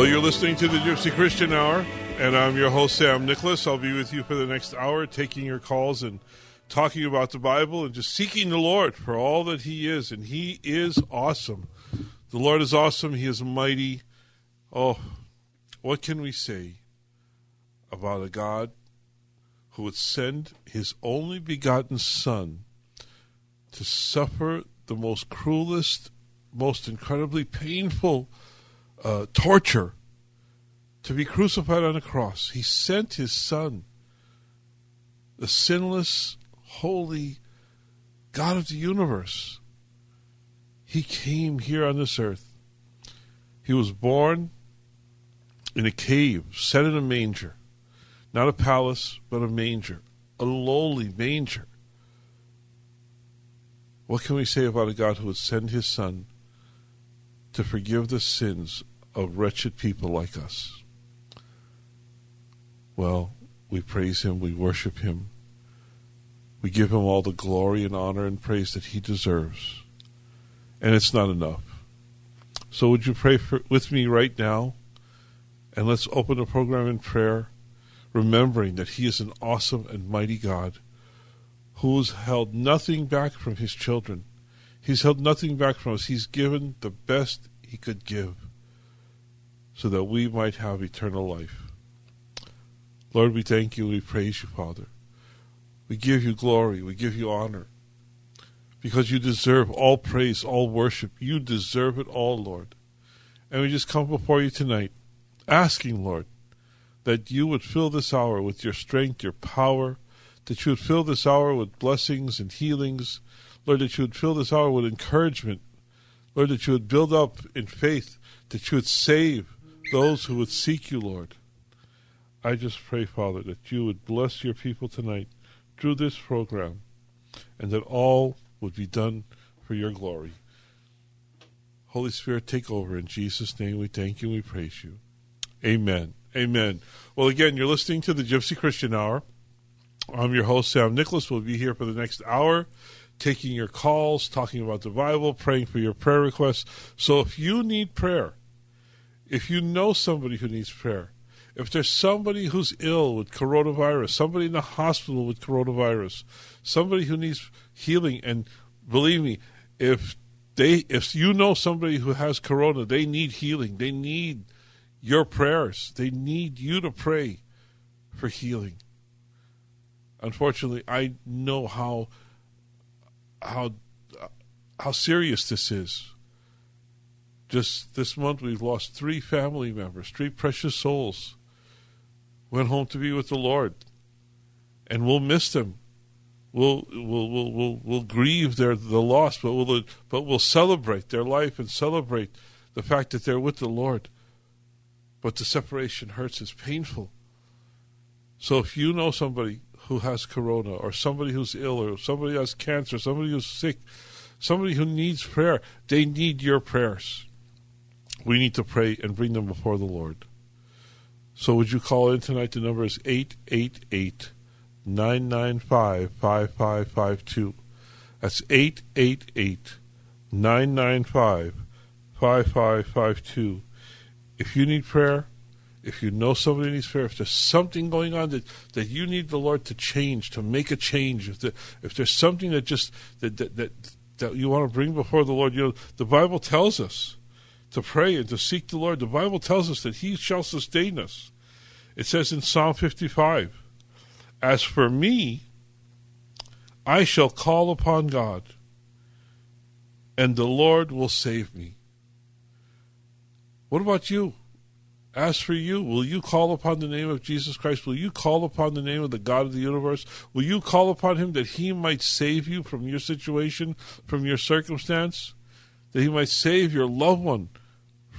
Well, you're listening to the Gypsy Christian Hour, and I'm your host, Sam Nicholas. I'll be with you for the next hour, taking your calls and talking about the Bible and just seeking the Lord for all that He is. And He is awesome. The Lord is awesome. He is mighty. Oh, what can we say about a God who would send His only begotten Son to suffer the most cruelest, most incredibly painful uh, torture to be crucified on a cross. He sent his son, the sinless, holy God of the universe. He came here on this earth. He was born in a cave, set in a manger. Not a palace, but a manger. A lowly manger. What can we say about a God who would send his son to forgive the sins of wretched people like us. Well, we praise him, we worship him, we give him all the glory and honor and praise that he deserves. And it's not enough. So, would you pray for, with me right now? And let's open the program in prayer, remembering that he is an awesome and mighty God who has held nothing back from his children. He's held nothing back from us. He's given the best he could give so that we might have eternal life. Lord, we thank you, we praise you, Father. We give you glory, we give you honor, because you deserve all praise, all worship. You deserve it all, Lord. And we just come before you tonight, asking, Lord, that you would fill this hour with your strength, your power, that you would fill this hour with blessings and healings. Lord, that you would fill this hour with encouragement. Lord, that you would build up in faith, that you would save, those who would seek you, Lord. I just pray, Father, that you would bless your people tonight through this program and that all would be done for your glory. Holy Spirit, take over. In Jesus' name we thank you and we praise you. Amen. Amen. Well, again, you're listening to the Gypsy Christian Hour. I'm your host, Sam Nicholas. We'll be here for the next hour, taking your calls, talking about the Bible, praying for your prayer requests. So if you need prayer, if you know somebody who needs prayer, if there's somebody who's ill with coronavirus, somebody in the hospital with coronavirus, somebody who needs healing, and believe me, if they if you know somebody who has corona, they need healing. They need your prayers. They need you to pray for healing. Unfortunately, I know how how how serious this is. Just this month, we've lost three family members, three precious souls. Went home to be with the Lord, and we'll miss them. We'll we'll we'll we'll, we'll grieve their the loss, but we'll but we'll celebrate their life and celebrate the fact that they're with the Lord. But the separation hurts; it's painful. So if you know somebody who has corona, or somebody who's ill, or somebody who has cancer, somebody who's sick, somebody who needs prayer, they need your prayers we need to pray and bring them before the Lord. So would you call in tonight? The number is 888 995 5552. That's 888 995 5552. If you need prayer, if you know somebody needs prayer, if there's something going on that, that you need the Lord to change, to make a change, if, the, if there's something that just that, that, that, that you want to bring before the Lord, you know, the Bible tells us to pray and to seek the Lord. The Bible tells us that He shall sustain us. It says in Psalm 55, As for me, I shall call upon God, and the Lord will save me. What about you? As for you, will you call upon the name of Jesus Christ? Will you call upon the name of the God of the universe? Will you call upon him that he might save you from your situation, from your circumstance? That he might save your loved one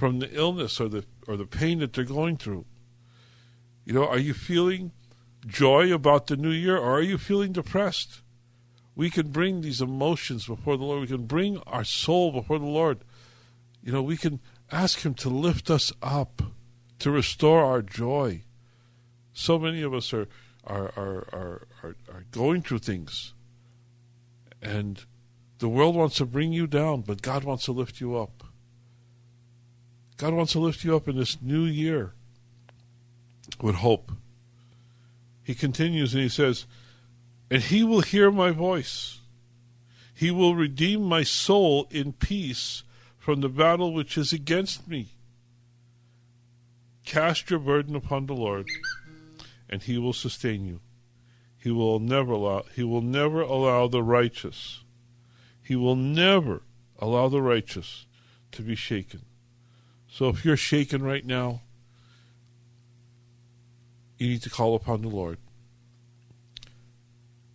from the illness or the or the pain that they're going through. You know, are you feeling joy about the new year or are you feeling depressed? We can bring these emotions before the Lord. We can bring our soul before the Lord. You know, we can ask him to lift us up to restore our joy. So many of us are are are are, are, are going through things, and the world wants to bring you down, but God wants to lift you up. God wants to lift you up in this new year with hope. He continues and he says, And he will hear my voice. He will redeem my soul in peace from the battle which is against me. Cast your burden upon the Lord, and he will sustain you. He will never allow he will never allow the righteous. He will never allow the righteous to be shaken. So if you're shaken right now, you need to call upon the Lord.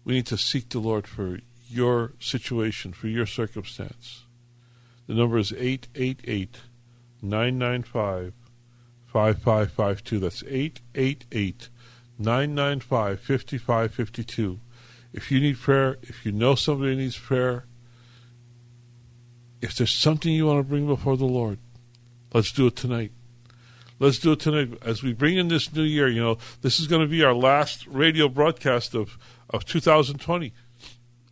We need to seek the Lord for your situation, for your circumstance. The number is 888 995 5552. That's 888 995 5552. If you need prayer, if you know somebody needs prayer, if there's something you want to bring before the Lord, let's do it tonight. Let's do it tonight as we bring in this new year. You know, this is going to be our last radio broadcast of, of 2020.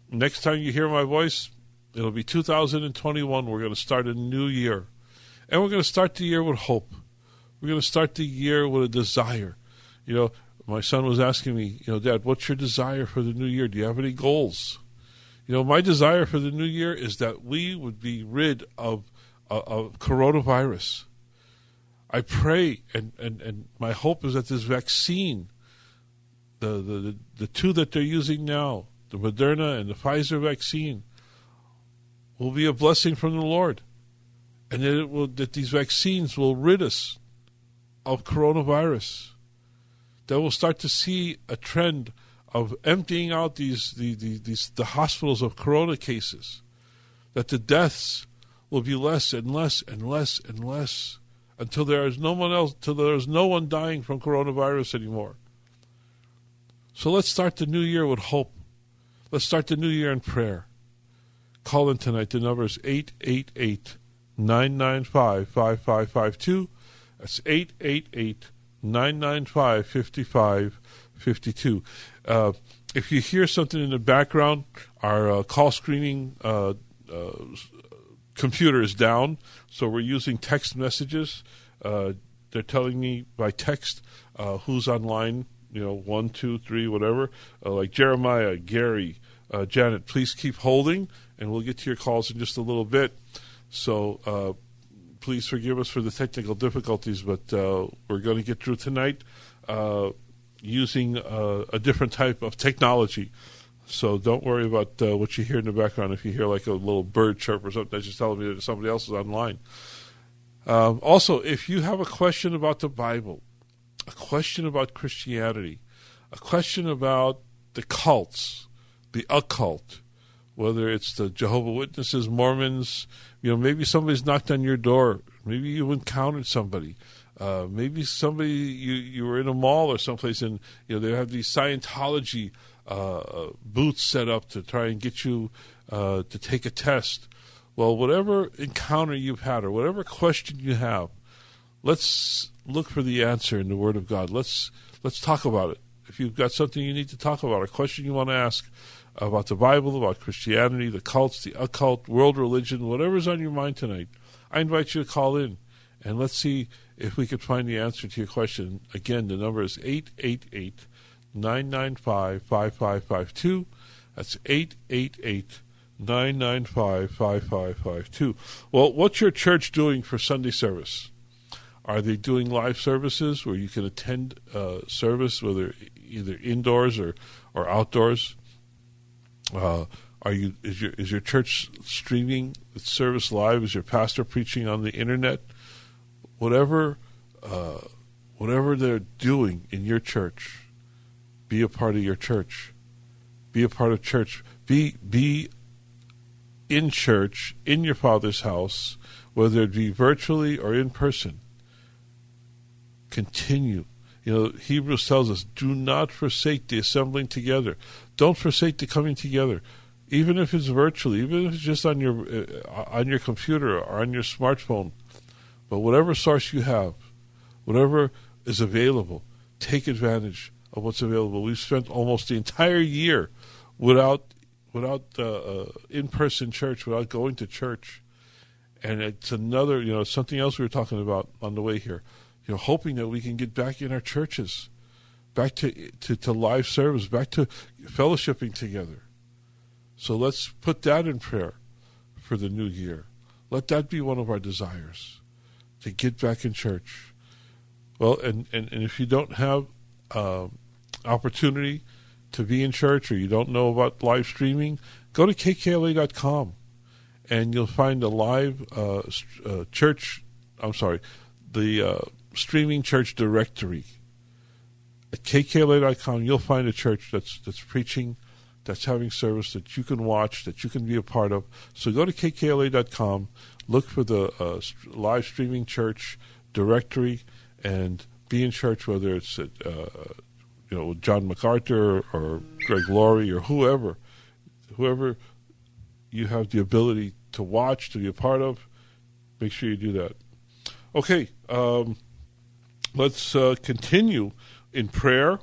Next time you hear my voice, it'll be 2021. We're going to start a new year. And we're going to start the year with hope. We're going to start the year with a desire. You know, my son was asking me, you know, Dad, what's your desire for the new year? Do you have any goals? You know, my desire for the new year is that we would be rid of, uh, of coronavirus. I pray, and, and, and my hope is that this vaccine, the, the, the, the two that they're using now, the Moderna and the Pfizer vaccine, will be a blessing from the Lord. And that, it will, that these vaccines will rid us of coronavirus, that we'll start to see a trend of emptying out these the, the, these the hospitals of corona cases, that the deaths will be less and less and less and less until there is no one else until there is no one dying from coronavirus anymore. So let's start the new year with hope. Let's start the new year in prayer. Call in tonight. The number is 888 995 5552. That's 888 995 5552. Uh, if you hear something in the background, our uh, call screening uh, uh computer is down, so we're using text messages. Uh, they're telling me by text uh, who's online, you know, one, two, three, whatever. like Jeremiah, Gary, Janet, please keep holding, and we'll get to your calls in just a little bit. So please forgive us for the technical difficulties, but uh, we're going to get through tonight uh, using uh, a different type of technology. So don't worry about uh, what you hear in the background. If you hear like a little bird chirp or something, that's just telling me that somebody else is online. Um, also, if you have a question about the Bible, a question about Christianity, a question about the cults, the occult, whether it's the Jehovah Witnesses, Mormons, you know, maybe somebody's knocked on your door. Maybe you encountered somebody. Uh, maybe somebody you you were in a mall or someplace, and you know they have these Scientology uh, uh, booths set up to try and get you uh, to take a test. Well, whatever encounter you've had or whatever question you have, let's look for the answer in the Word of God. Let's let's talk about it. If you've got something you need to talk about, a question you want to ask, about the Bible, about Christianity, the cults, the occult, world religion, whatever's on your mind tonight, I invite you to call in And let's see if we could find the answer to your question. Again, the number is 888 995 5552. That's 888 995 5552. Well, what's your church doing for Sunday service? Are they doing live services where you can attend uh, service, whether either indoors or, or outdoors? Uh, are you is your is your church streaming the service live? Is your pastor preaching on the internet? Whatever, uh, whatever they're doing in your church, be a part of your church. Be a part of church. Be be in church in your Father's house, whether it be virtually or in person continue. You know, Hebrews tells us, do not forsake the assembling together. Don't forsake the coming together, even if it's virtually, even if it's just on your uh, on your computer or on your smartphone. But whatever source you have, whatever is available, take advantage of what's available. We've spent almost the entire year without without uh, uh, in-person church, without going to church, and it's another, you know, something else we were talking about on the way here you know, hoping that we can get back in our churches, back to, to, to live service, back to fellowshipping together. So let's put that in prayer for the new year. Let that be one of our desires to get back in church. Well, and, and, and if you don't have uh, opportunity to be in church or you don't know about live streaming, go to kkla.com and you'll find a live uh, uh, church. I'm sorry, the uh, streaming church directory. At kkla.com, you'll find a church that's that's preaching, that's having service that you can watch, that you can be a part of. So go to kkla.com, look for the uh, live streaming church directory, and be in church. Whether it's at, uh, you know John MacArthur or Greg Laurie or whoever, whoever you have the ability to watch to be a part of, make sure you do that. Okay. Um, let's uh, continue in prayer.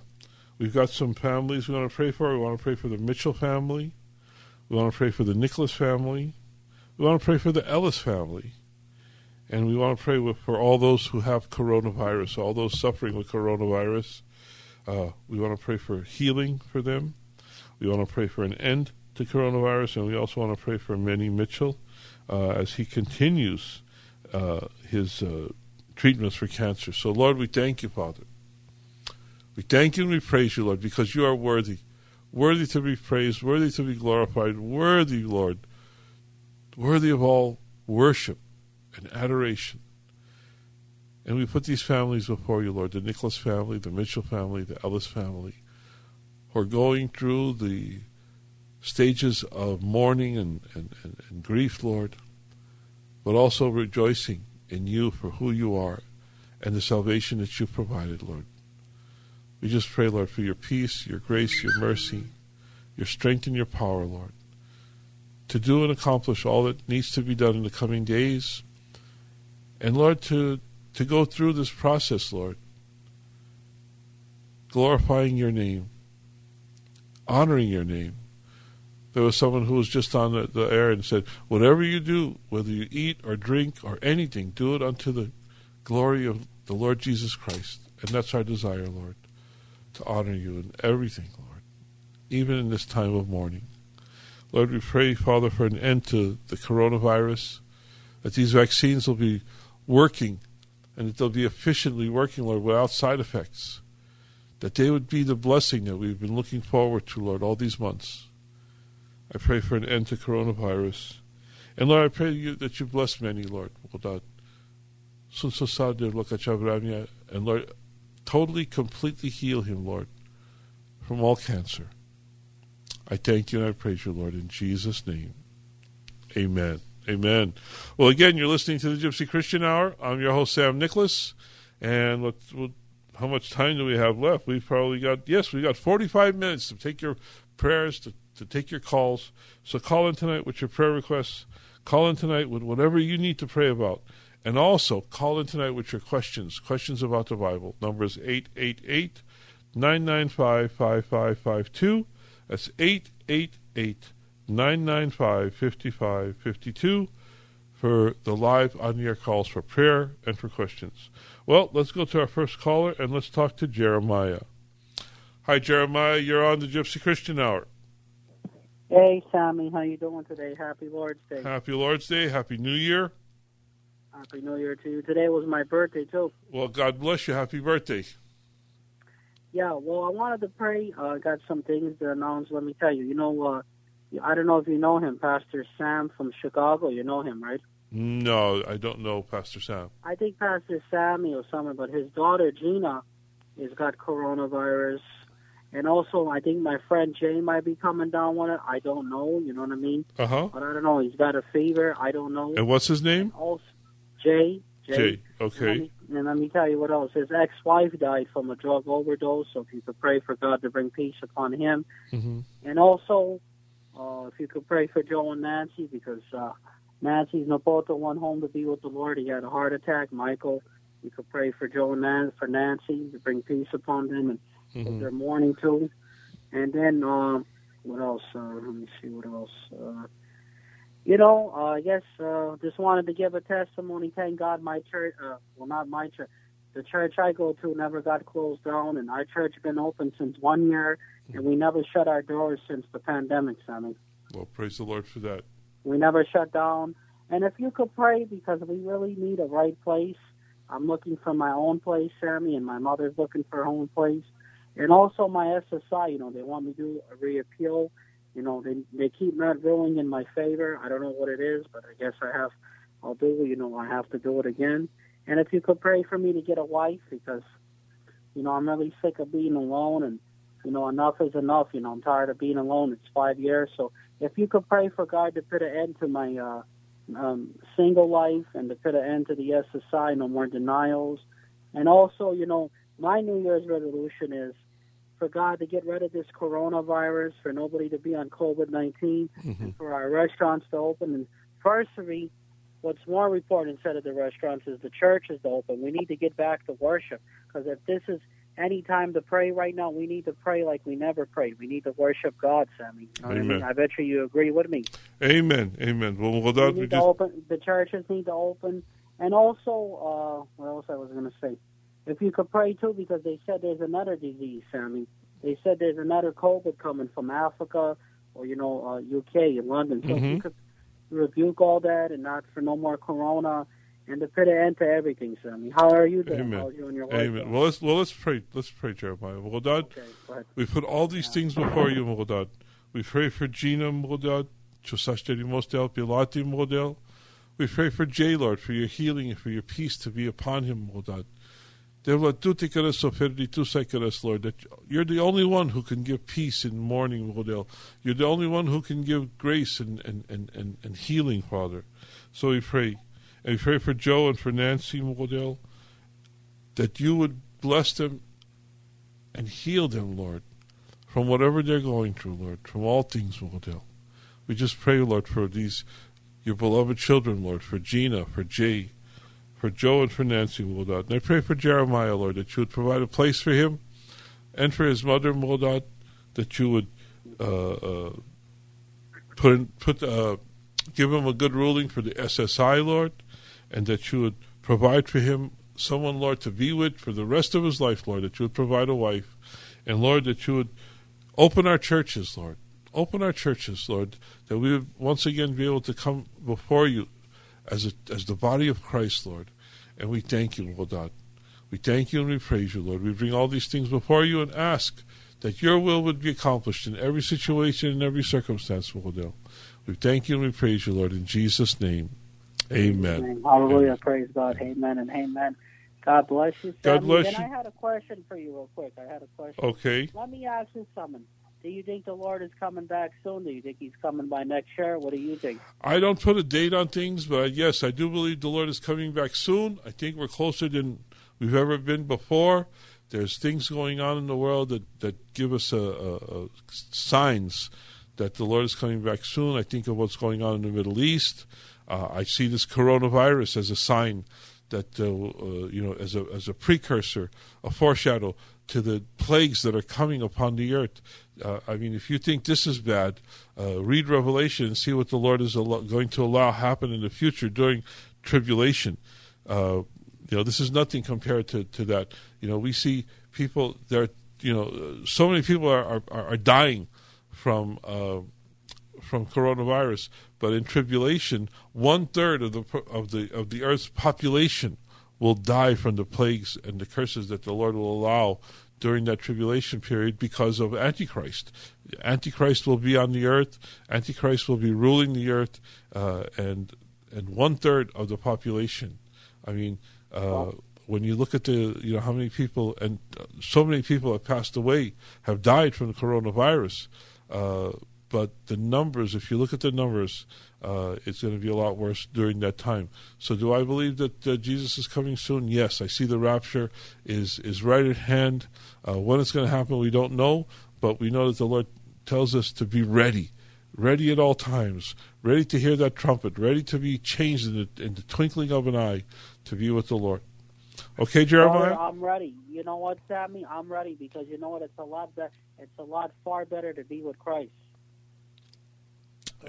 We've got some families we want to pray for. We want to pray for the Mitchell family. We want to pray for the Nicholas family. We want to pray for the Ellis family. And we want to pray with, for all those who have coronavirus, all those suffering with coronavirus. Uh, we want to pray for healing for them. We want to pray for an end to coronavirus. And we also want to pray for Manny Mitchell uh, as he continues uh, his uh, treatments for cancer. So, Lord, we thank you, Father. We thank you and we praise you, Lord, because you are worthy. Worthy to be praised, worthy to be glorified, worthy, Lord, worthy of all worship and adoration. And we put these families before you, Lord the Nicholas family, the Mitchell family, the Ellis family, who are going through the stages of mourning and, and, and, and grief, Lord, but also rejoicing in you for who you are and the salvation that you've provided, Lord. We just pray, Lord, for your peace, your grace, your mercy, your strength, and your power, Lord, to do and accomplish all that needs to be done in the coming days. And, Lord, to, to go through this process, Lord, glorifying your name, honoring your name, there was someone who was just on the, the, air and said, Whatever you do, whether you eat or drink or anything, do it unto the glory of the Lord Jesus Christ. And that's our desire, Lord, to honor you in everything, Lord, even in this time of mourning. Lord, we pray, Father, for an end to the coronavirus, that these vaccines will be working and that they'll be efficiently working, Lord, without side effects. That they would be the blessing that we've been looking forward to, Lord, all these months. I pray for an end to coronavirus. And Lord, I pray you, that you bless Manny, Lord. And Lord, totally, completely heal him, Lord, from all cancer. I thank you and I praise you, Lord, in Jesus' name. Amen. Amen. Well, again, you're listening to the Gypsy Christian Hour. I'm your host, Sam Nicholas. And what, how much time do we have left? We've probably got, yes, we got 45 minutes to take your prayers, to to take your calls. So call in tonight with your prayer requests. Call in tonight with whatever you need to pray about. And also call in tonight with your questions, questions about the Bible. Number is 888 995 5552. That's 888 995 5552 for the live on air calls for prayer and for questions. Well, let's go to our first caller and let's talk to Jeremiah. Hi, Jeremiah. You're on the Gypsy Christian Hour. Hey, Sammy. How you doing today? Happy Lord's Day. Happy Lord's Day. Happy New Year. Happy New Year to you. Today was my birthday, too. Well, God bless you. Happy birthday. Yeah, well, I wanted to pray. Uh, I got some things to announce. Let me tell you. You know, uh, I don't know if you know him, Pastor Sam from Chicago. You know him, right? No, I don't know Pastor Sam. I think Pastor Sammy or someone, but his daughter Gina has got coronavirus. And also, I think my friend Jay might be coming down with it. I don't know. You know what I mean? Uh huh. But I don't know. He's got a fever. I don't know. And what's his name? Also, Jay. Jay. Jay. And let, Okay. me, and let me tell you what else. His ex-wife died from a drug overdose. So if you could pray for God to bring peace upon him, hmm and also uh, if you could pray for Joe and Nancy because uh, Nancy's Napoto went home to be with the Lord. He had a heart attack. Michael, you could pray for Joe and Nan- for Nancy to bring peace upon them and hmm they're mourning too. And then um, what else? Uh, let me see what else. Uh, you know, uh, I guess uh, just wanted to give a testimony. Thank God, my church. Uh, well, not my church. The church I go to never got closed down, and our church been open since one year, and we never shut our doors since the pandemic, Sammy. Well, praise the Lord for that. We never shut down. And if you could pray, because we really need a right place. I'm looking for my own place, Sammy, and my mother's looking for her own place. And also my SSI, you know, they want me to do a reappeal. You know, they they keep not ruling in my favor. I don't know what it is, but I guess I have, I'll do, you know, I have to do it again. And if you could pray for me to get a wife, because, you know, I'm really sick of being alone and, you know, enough is enough. You know, I'm tired of being alone. It's five years. So if you could pray for God to put an end to my uh, um, single life and to put an end to the SSI, no more denials. And also, you know, my New Year's resolution is for God to get rid of this coronavirus, for nobody to be on COVID 19, and for our restaurants to open. And firstly, what's more important instead of the restaurants is the churches to open. We need to get back to worship because if this is any time to pray right now, we need to pray like we never prayed. We need to worship God, Sammy. You know what I, mean? Amen. I bet you you agree with me. Amen. Amen. Well, well We that, we need to just, open. The churches need to open, and also, uh, what else I was going to say? If you could pray too, because they said there's another disease, Sammy. They said there's another COVID coming from Africa or you know uh, UK in London. So if you Mhm. could rebuke all that and not for no more Corona, and to put an end to everything, Sammy. How are you doing? Amen. You your wife Amen. Well, let's well let's pray. Let's pray, Jeremiah. Well, God, Okay, we put all these things before you, Mogodad. We pray for Gina, Mostel, Pilati, Mogodel. We pray for Jay, Lord, for your healing and for your peace to be upon him, Mogodad. Devla tutikaras oferdi tusaikaras, Lord, that you're the only one who can give peace in mourning, Mogodel. You're the only one who can give grace and, and, and, and, and healing, Father. So we pray. And pray for Joe and for Nancy, Mogodel, that you would bless them and heal them, Lord, from whatever they're going through, Lord, from all things, Lord. We just pray, Lord, for these, your beloved children, Lord, for Gina, for Jay, for Joe, and for Nancy, Lord. And I pray for Jeremiah, Lord, that you would provide a place for him and for his mother, Lord, that you would uh, uh, put, put uh, give him a good ruling for the SSI, Lord, and that you would provide for him someone, Lord, to be with for the rest of his life, Lord, that you would provide a wife. And Lord, that you would open our churches, Lord. Open our churches, Lord, that we would once again be able to come before you as a, as the body of Christ, Lord. And we thank you, Lord God. We thank you and we praise you, Lord. We bring all these things before you and ask that your will would be accomplished in every situation and every circumstance, Lord. We thank you and we praise you, Lord, in Jesus' name. Amen. Amen. Hallelujah. Amen. Praise God. Amen and amen. God bless you. God bless you. I had a question for you, real quick. I had a question. Okay. Let me ask you something. Do you think the Lord is coming back soon? Do you think He's coming by next year? What do you think? I don't put a date on things, but yes, I do believe the Lord is coming back soon. I think we're closer than we've ever been before. There's things going on in the world that, that give us a, a, a signs that the Lord is coming back soon. I think of what's going on in the Middle East. Uh, I see this coronavirus as a sign that uh, uh, you know as a as a precursor, a foreshadow to the plagues that are coming upon the earth. Uh, I mean, if you think this is bad, uh, read Revelation and see what the Lord is al- going to allow happen in the future during tribulation. Uh, you know, this is nothing compared to, to that. You know, we see people there. You know, so many people are are, are dying from uh, from coronavirus, but in tribulation, one third of the of the of the earth's population will die from the plagues and the curses that the Lord will allow during that tribulation period because of Antichrist. Antichrist will be on the earth. Antichrist will be ruling the earth, uh, and and one third of the population. I mean, uh, when you look at the you know how many people and so many people have passed away, have died from the coronavirus. Uh, but the numbers, if you look at the numbers, uh, it's going to be a lot worse during that time. So, do I believe that uh, Jesus is coming soon? Yes, I see the rapture is is right at hand. Uh, when it's going to happen, we don't know, but we know that the Lord tells us to be ready, ready at all times, ready to hear that trumpet, ready to be changed in the, in the twinkling of an eye to be with the Lord. Okay, Jeremiah. I'm ready. You know what, Sammy? I'm ready because you know what? It's a lot better. It's a lot far better to be with Christ.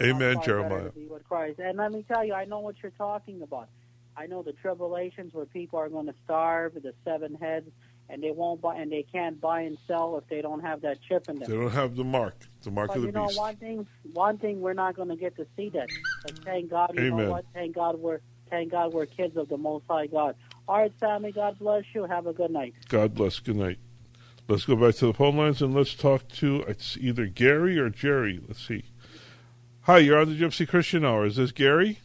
Amen, Jeremiah. Be with Christ. And let me tell you, I know what you're talking about. I know the tribulations where people are going to starve, the seven heads, and they won't buy and they can't buy and sell if they don't have that chip in them. They don't have the mark, the mark but of the beast. you know, beast. one thing, one thing we're not going to get to see that. But thank God, you Amen. know what? Thank God we're thank God we're kids of the Most High God. All right, Sammy. God bless you. Have a good night. God bless. Good night. Let's go back to the phone lines and let's talk to it's either Gary or Jerry. Let's see. Hi, you're on the Gypsy Christian Hour. Is this Gary?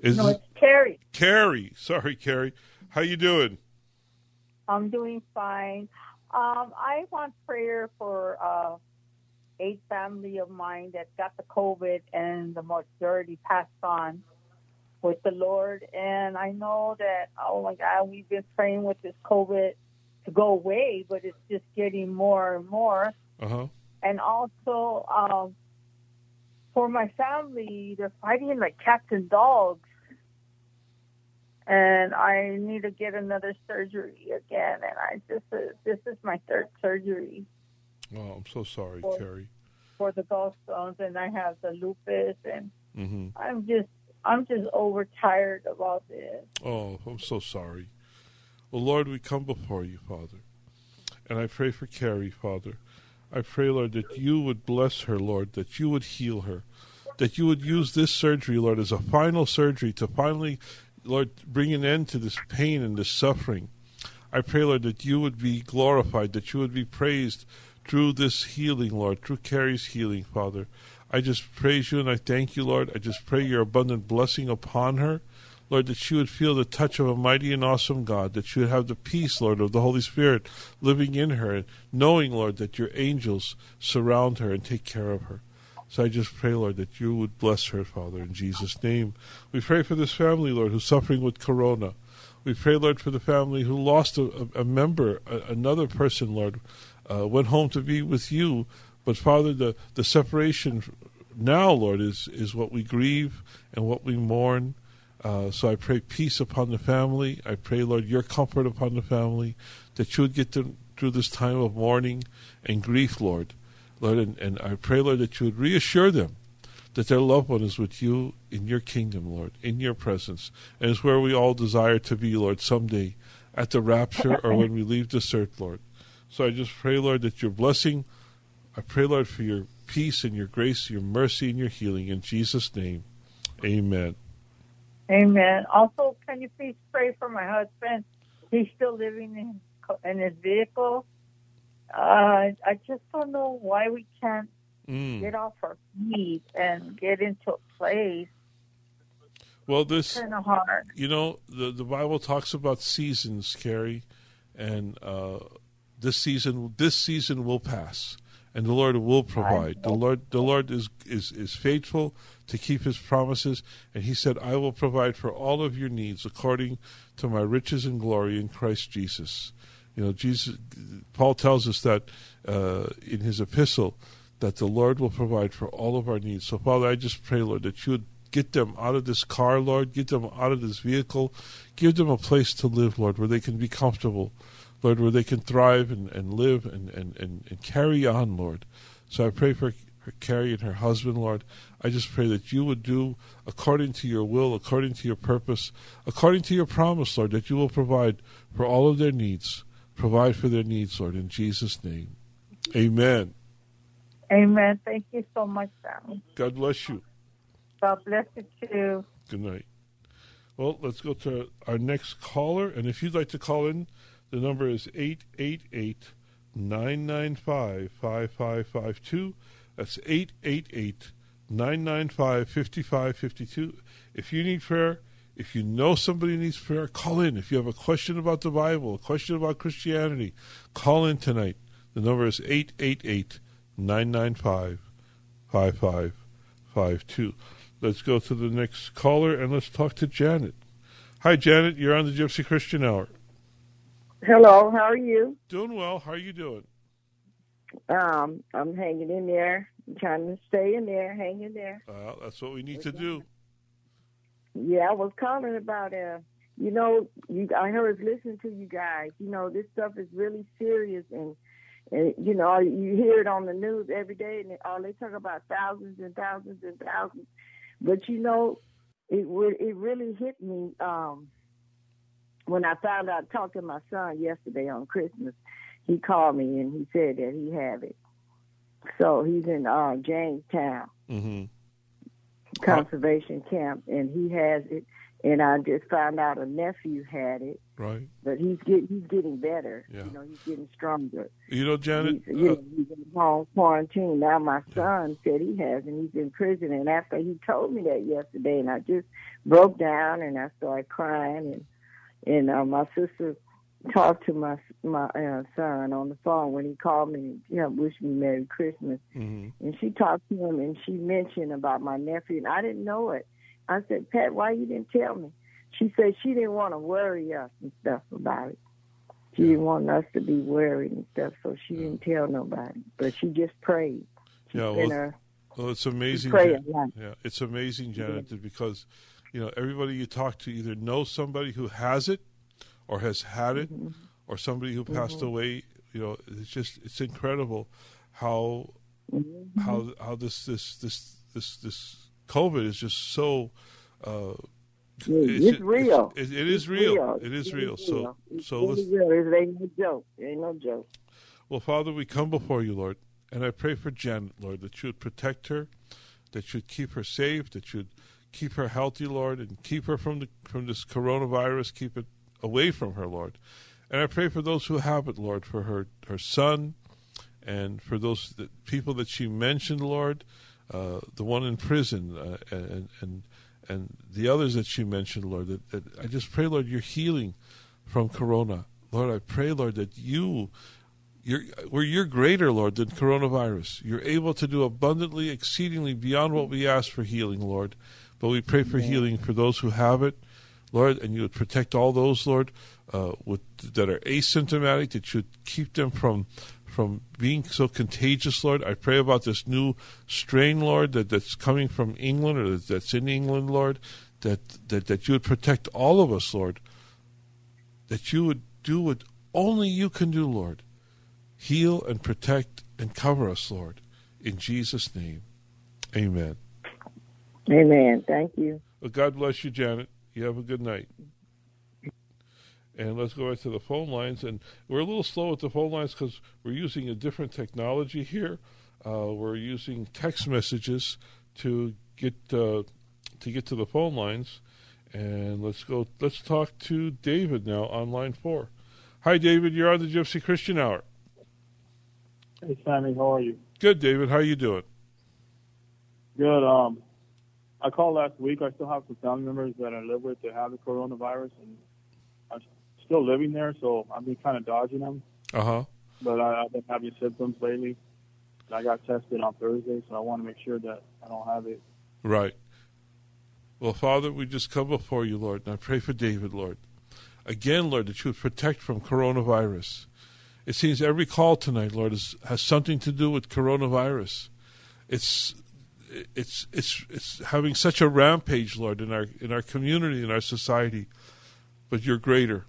Is No, it's Carrie. Carrie? Sorry, Carrie. How you doing? I'm doing fine. Um, I want prayer for uh, a family of mine that got the COVID and the majority passed on with the Lord. And I know that, oh my God, we've been praying with this COVID to go away, but it's just getting more and more. Uh huh. And also, um, for my family, they're fighting like cats and dogs. And I need to get another surgery again. And I just, uh, this is my third surgery Oh, I'm so sorry, Well- Carrie. for the gallstones, and I have the lupus, and hmm I'm just, I'm just overtired about this. Oh, I'm so sorry. Well, Lord, we come before you, Father. And I pray for Carrie, Father. I pray, Lord, that you would bless her, Lord, that you would heal her, that you would use this surgery, Lord, as a final surgery to finally, Lord, bring an end to this pain and this suffering. I pray, Lord, that you would be glorified, that you would be praised through this healing, Lord, through Carrie's healing, Father. I just praise you and I thank you, Lord. I just pray your abundant blessing upon her. Lord, that she would feel the touch of a mighty and awesome God, that she would have the peace, Lord, of the Holy Spirit living in her, knowing, Lord, that your angels surround her and take care of her. So I just pray, Lord, that you would bless her, Father, in Jesus' name. We pray for this family, Lord, who's suffering with corona. We pray, Lord, for the family who lost a, a, a member, a, another person, Lord, uh, went home to be with you. But Father, the, the separation now, Lord, is, is what we grieve and what we mourn. Uh, so I pray peace upon the family. I pray, Lord, your comfort upon the family, that you would get them through this time of mourning and grief, Lord. Lord, and, and I pray, Lord, that you would reassure them that their loved one is with you in your kingdom, Lord, in your presence, and is where we all desire to be, Lord, someday at the rapture or when we leave this earth, Lord. So I just pray, Lord, that your blessing, I pray, Lord, for your peace and your grace, your mercy and your healing. In Jesus' name, amen. Amen. Also, can you please pray for my husband? He's still living in in his vehicle. Uh, I just don't know why we can't Mm. get off our feet and get into a place. Well, this, Kind of hard. you know, the, the Bible talks about seasons, Carrie, and uh, this season, this season will pass, and the Lord will provide. The Lord, the Lord is, is, is faithful to keep His promises, and He said, "I will provide for all of your needs according to my riches and glory in Christ Jesus." You know, Jesus. Paul tells us that uh, in his epistle that the Lord will provide for all of our needs. So, Father, I just pray, Lord, that you would get them out of this car, Lord. Get them out of this vehicle. Give them a place to live, Lord, where they can be comfortable, Lord, where they can thrive and, and live and, and, and, and carry on, Lord. So I pray for her Carrie and her husband, Lord. I just pray that you would do according to your will, according to your purpose, according to your promise, Lord, that you will provide for all of their needs. Provide for their needs, Lord, in Jesus' name. Amen. Amen. Thank you so much, Sammy. God bless you. God bless you too. Good night. Well, let's go to our next caller. And if you'd like to call in, the number is 888 995 5552. That's 888 995 5552. If you need prayer, if you know somebody needs prayer, call in. If you have a question about the Bible, a question about Christianity, call in tonight. The number is 888 995 5552. Let's go to the next caller and let's talk to Janet. Hi, Janet. You're on the Gypsy Christian Hour. Hello, how are you? Doing well. How are you doing? Um, I'm hanging in there, I'm trying to stay in there, hanging there. Uh, that's what we need to do. Yeah, I was calling about uh, you know, you I heard listening to you guys. You know, this stuff is really serious, and and you know, you hear it on the news every day, and all they talk about thousands and thousands and thousands. But you know, it it really hit me um, when I found out. Talked to my son yesterday on Christmas. He called me and he said that he had it. So he's in uh, Jamestown Mm-hmm. conservation camp, and he has it. And I just found out a nephew had it, Right. but he's get, he's getting better. Yeah. You know, he's getting stronger. You know, Janet. He's, you uh, know, he's in home quarantine. Now my son said he has, and he's in prison. And after he told me that yesterday, and I just broke down and I started crying. And and uh, my sister talked to my my uh, son on the phone when he called me and you know, wished me Merry Christmas. mhm. And she talked to him, and she mentioned about my nephew, and I didn't know it. I said, Pat, why you didn't tell me? She said she didn't want to worry us and stuff about it. She didn't want us to be worried and stuff, so she didn't tell nobody. But she just prayed. She Yeah, well, her Well, it's amazing. Jan- yeah, it's amazing, Janet, that because you know everybody you talk to either knows somebody who has it, or has had it, Mm-hmm. or somebody who passed away. You know, it's just it's incredible how Mm-hmm. how how this this this this this COVID is just so. Uh, It's, real. It's, it, it is It's real. It It's is real. So It's so really real. It ain't no joke. It ain't no joke. Well, Father, we come before you, Lord, and I pray for Janet, Lord, that you would protect her, that you would keep her safe, that you would keep her healthy, Lord, and keep her from the from this coronavirus, keep it away from her, Lord. And I pray for those who have it, Lord, for her her son, and for those people that she mentioned, Lord, uh, the one in prison, uh, and and and the others that she mentioned, Lord. That, that I just pray, Lord, your healing from corona, Lord. I pray, Lord, that you you're, where you're greater, Lord, than coronavirus. You're able to do abundantly, exceedingly beyond what we ask for healing, Lord. But we pray for healing for those who have it, Lord, and you would protect all those, Lord, uh, with, that are asymptomatic, that you would keep them from from being so contagious, Lord. I pray about this new strain, Lord, that, that's coming from England or that's in England, Lord, that, that, that you would protect all of us, Lord, that you would do what only you can do, Lord heal and protect and cover us, Lord. In Jesus' name, amen. Amen. Thank you. Well, God bless you, Janet. You have a good night. And let's go right to the phone lines. And we're a little slow with the phone lines because we're using a different technology here. Uh, we're using text messages to get uh, to get to the phone lines. And let's go. Let's talk to David now on line four. Hi, David. You're on the Gypsy Christian Hour. Hey Sammy, how are you? Good, David. How are you doing? Good. Um, I called last week. I still have some family members that I live with that have the coronavirus, and I'm still living there, so I've been kind of dodging them. Uh huh. But I, I've been having symptoms lately. I got tested on Thursday, so I want to make sure that I don't have it. Right. Well, Father, we just come before you, Lord, and I pray for David, Lord. Again, Lord, that you would protect from coronavirus. It seems every call tonight, Lord, is, has something to do with coronavirus. It's it's it's it's having such a rampage, Lord, in our in our community, in our society. But you're greater,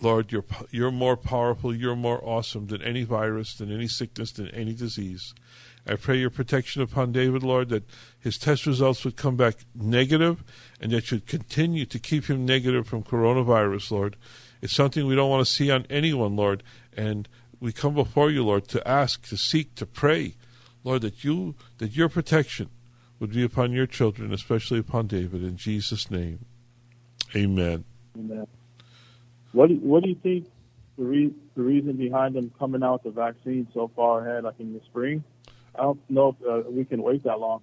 Lord. You're you're more powerful. You're more awesome than any virus, than any sickness, than any disease. I pray your protection upon David, Lord, that his test results would come back negative and that you'd continue to keep him negative from coronavirus, Lord. It's something we don't want to see on anyone, Lord. And we come before you, Lord, to ask, to seek, to pray, Lord, that you that your protection would be upon your children, especially upon David, in Jesus' name. Amen. Amen. What do, what do you think the, re- the reason behind them coming out with the vaccine so far ahead, like in the spring? I don't know if uh, we can wait that long.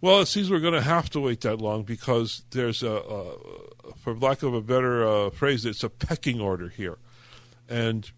Well, it seems we're going to have to wait that long because there's a, a for lack of a better uh, phrase, it's a pecking order here, and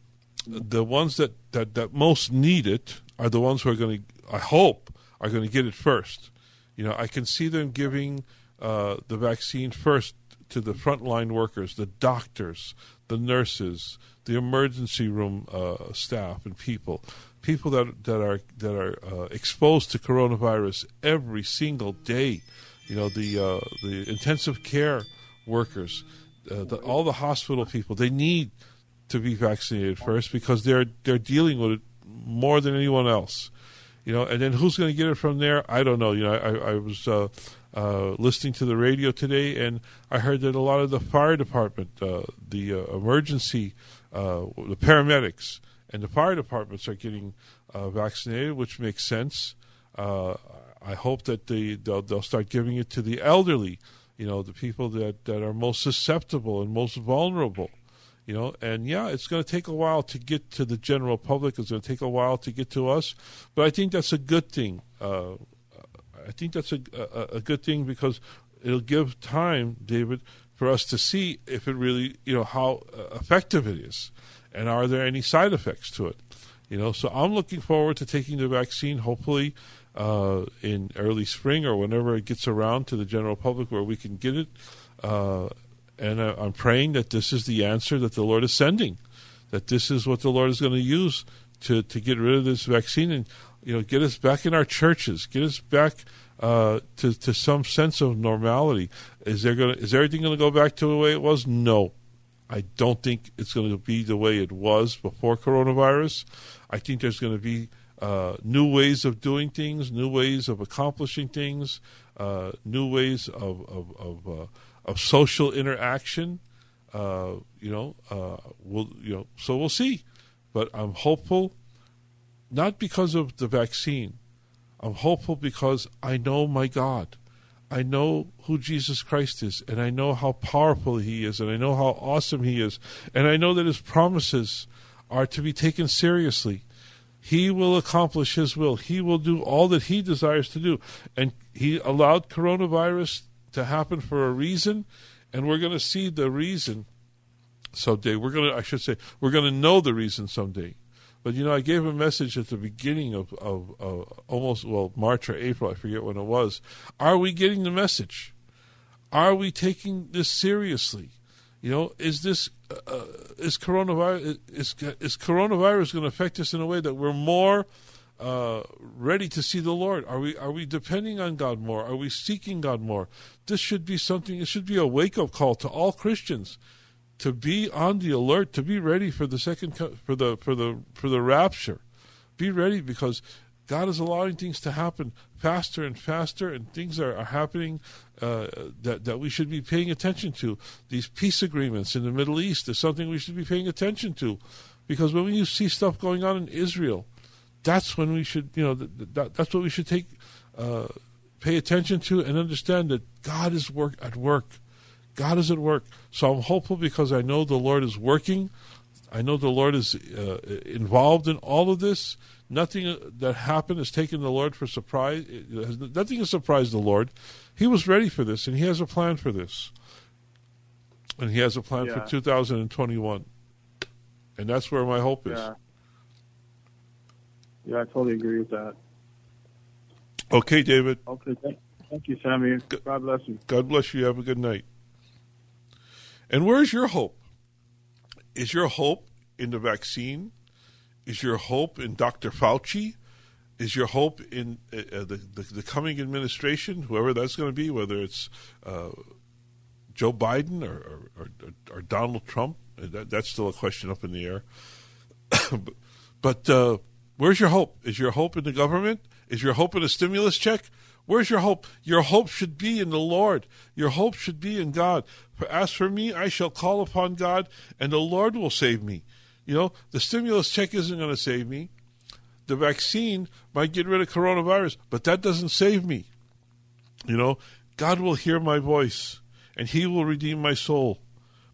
the ones that, that, that most need it are the ones who are going to, I hope, are going to get it first. You know, I can see them giving uh, the vaccine first to the frontline workers, the doctors, the nurses, the emergency room uh, staff and people, people that that are that are uh, exposed to coronavirus every single day. You know, the uh, the intensive care workers, uh, the, all the hospital people. They need to be vaccinated first because they're they're dealing with it more than anyone else. You know, and then who's going to get it from there? I don't know. You know, I, I was uh, uh, listening to the radio today, and I heard that a lot of the fire department, uh, the uh, emergency, uh, the paramedics, and the fire departments are getting uh, vaccinated, which makes sense. I hope that they they'll, they'll start giving it to the elderly. You know, the people that, that are most susceptible and most vulnerable you know and yeah it's going to take a while to get to the general public it's going to take a while to get to us but i think that's a good thing uh, i think that's a, a, a, good thing because it'll give time david for us to see if it really you know how uh, effective it is and are there any side effects to it you know? So i'm looking forward to taking the vaccine hopefully uh, in early spring or whenever it gets around to the general public where we can get it uh, and I, I'm praying that this is the answer that the Lord is sending, that this is what the Lord is going to use to, to get rid of this vaccine and you know get us back in our churches, get us back uh, to to some sense of normality. Is there going is everything going to go back to the way it was? No, I don't think it's going to be the way it was before coronavirus. I think there's going to be uh, new ways of doing things, new ways of accomplishing things, uh, new ways of of, of uh, of social interaction. Uh, you know, uh, we'll you know, so we'll see. But I'm hopeful, not because of the vaccine. I'm hopeful because I know my God. I know who Jesus Christ is, and I know how powerful He is, and I know how awesome He is, and I know that His promises are to be taken seriously. He will accomplish His will. He will do all that He desires to do. And He allowed coronavirus to happen for a reason, and we're going to see the reason someday. We're going to, I should say, we're going to know the reason someday. But you know, I gave a message at the beginning of, of, of almost well March or April, I forget when it was. Are we getting the message? Are we taking this seriously? You know, is this uh, uh is coronavirus is is coronavirus going to affect us in a way that we're more uh, ready to see the Lord? Are we are we depending on God more? Are we seeking God more? This should be something. It should be a wake up call to all Christians to be on the alert, to be ready for the second for the for the for the rapture. Be ready because God is allowing things to happen faster and faster, and things are, are happening uh, that that we should be paying attention to. These peace agreements in the Middle East is something we should be paying attention to, because when you see stuff going on in Israel that's when we should, you know, that, that's what we should take, uh, pay attention to and understand that God is work at work. God is at work. So I'm hopeful because I know the Lord is working. I know the Lord is uh, involved in all of this. Nothing that happened has taken the Lord for surprise. Nothing has surprised the Lord. He was ready for this, and He has a plan for this. And He has a plan yeah. for 2021. And that's where my hope is. Yeah. Yeah, I totally agree with that. Okay, David. Okay, thank, thank you, Sammy. God bless you. God bless you. Have a good night. And where's your hope? Is your hope in the vaccine? Is your hope in Dr. Fauci? is your hope in uh, uh, the, the, the coming administration, whoever that's going to be, whether it's uh, Joe Biden or, or, or, or Donald Trump? Uh, that, that's still a question up in the air. but, but uh, where's your hope? Is your hope in the government? Is your hope in a stimulus check? Where's your hope? Your hope should be in the Lord. Your hope should be in God. For as for me, I shall call upon God, and the Lord will save me. You know, the stimulus check isn't going to save me. The vaccine might get rid of coronavirus, but that doesn't save me. You know, God will hear my voice, and He will redeem my soul.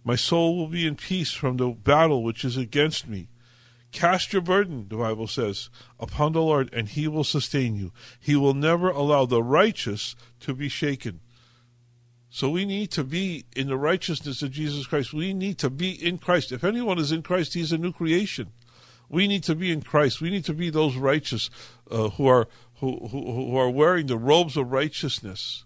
My soul will be in peace from the battle which is against me. Cast your burden, the Bible says, upon the Lord, and he will sustain you. He will never allow the righteous to be shaken. So we need to be in the righteousness of Jesus Christ. We need to be in Christ. If anyone is in Christ, he's a new creation. We need to be in Christ. We need to be those righteous uh, who are who, who, who are wearing the robes of righteousness,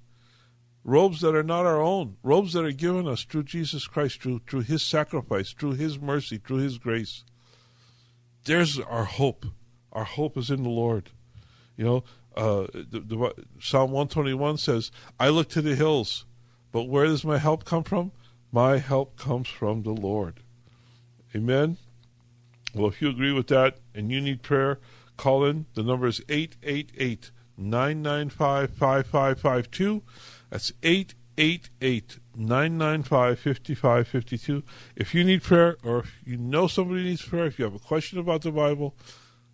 robes that are not our own, robes that are given us through Jesus Christ, through through His sacrifice, through His mercy, through His grace. There's our hope. Our hope is in the Lord. You know, uh, the, the, Psalm 121 says, I look to the hills, but where does my help come from? My help comes from the Lord. Amen? Well, if you agree with that and you need prayer, call in. The number is 888 995 5552. That's 888 995 5552. If you need prayer or if you know somebody needs prayer, if you have a question about the Bible,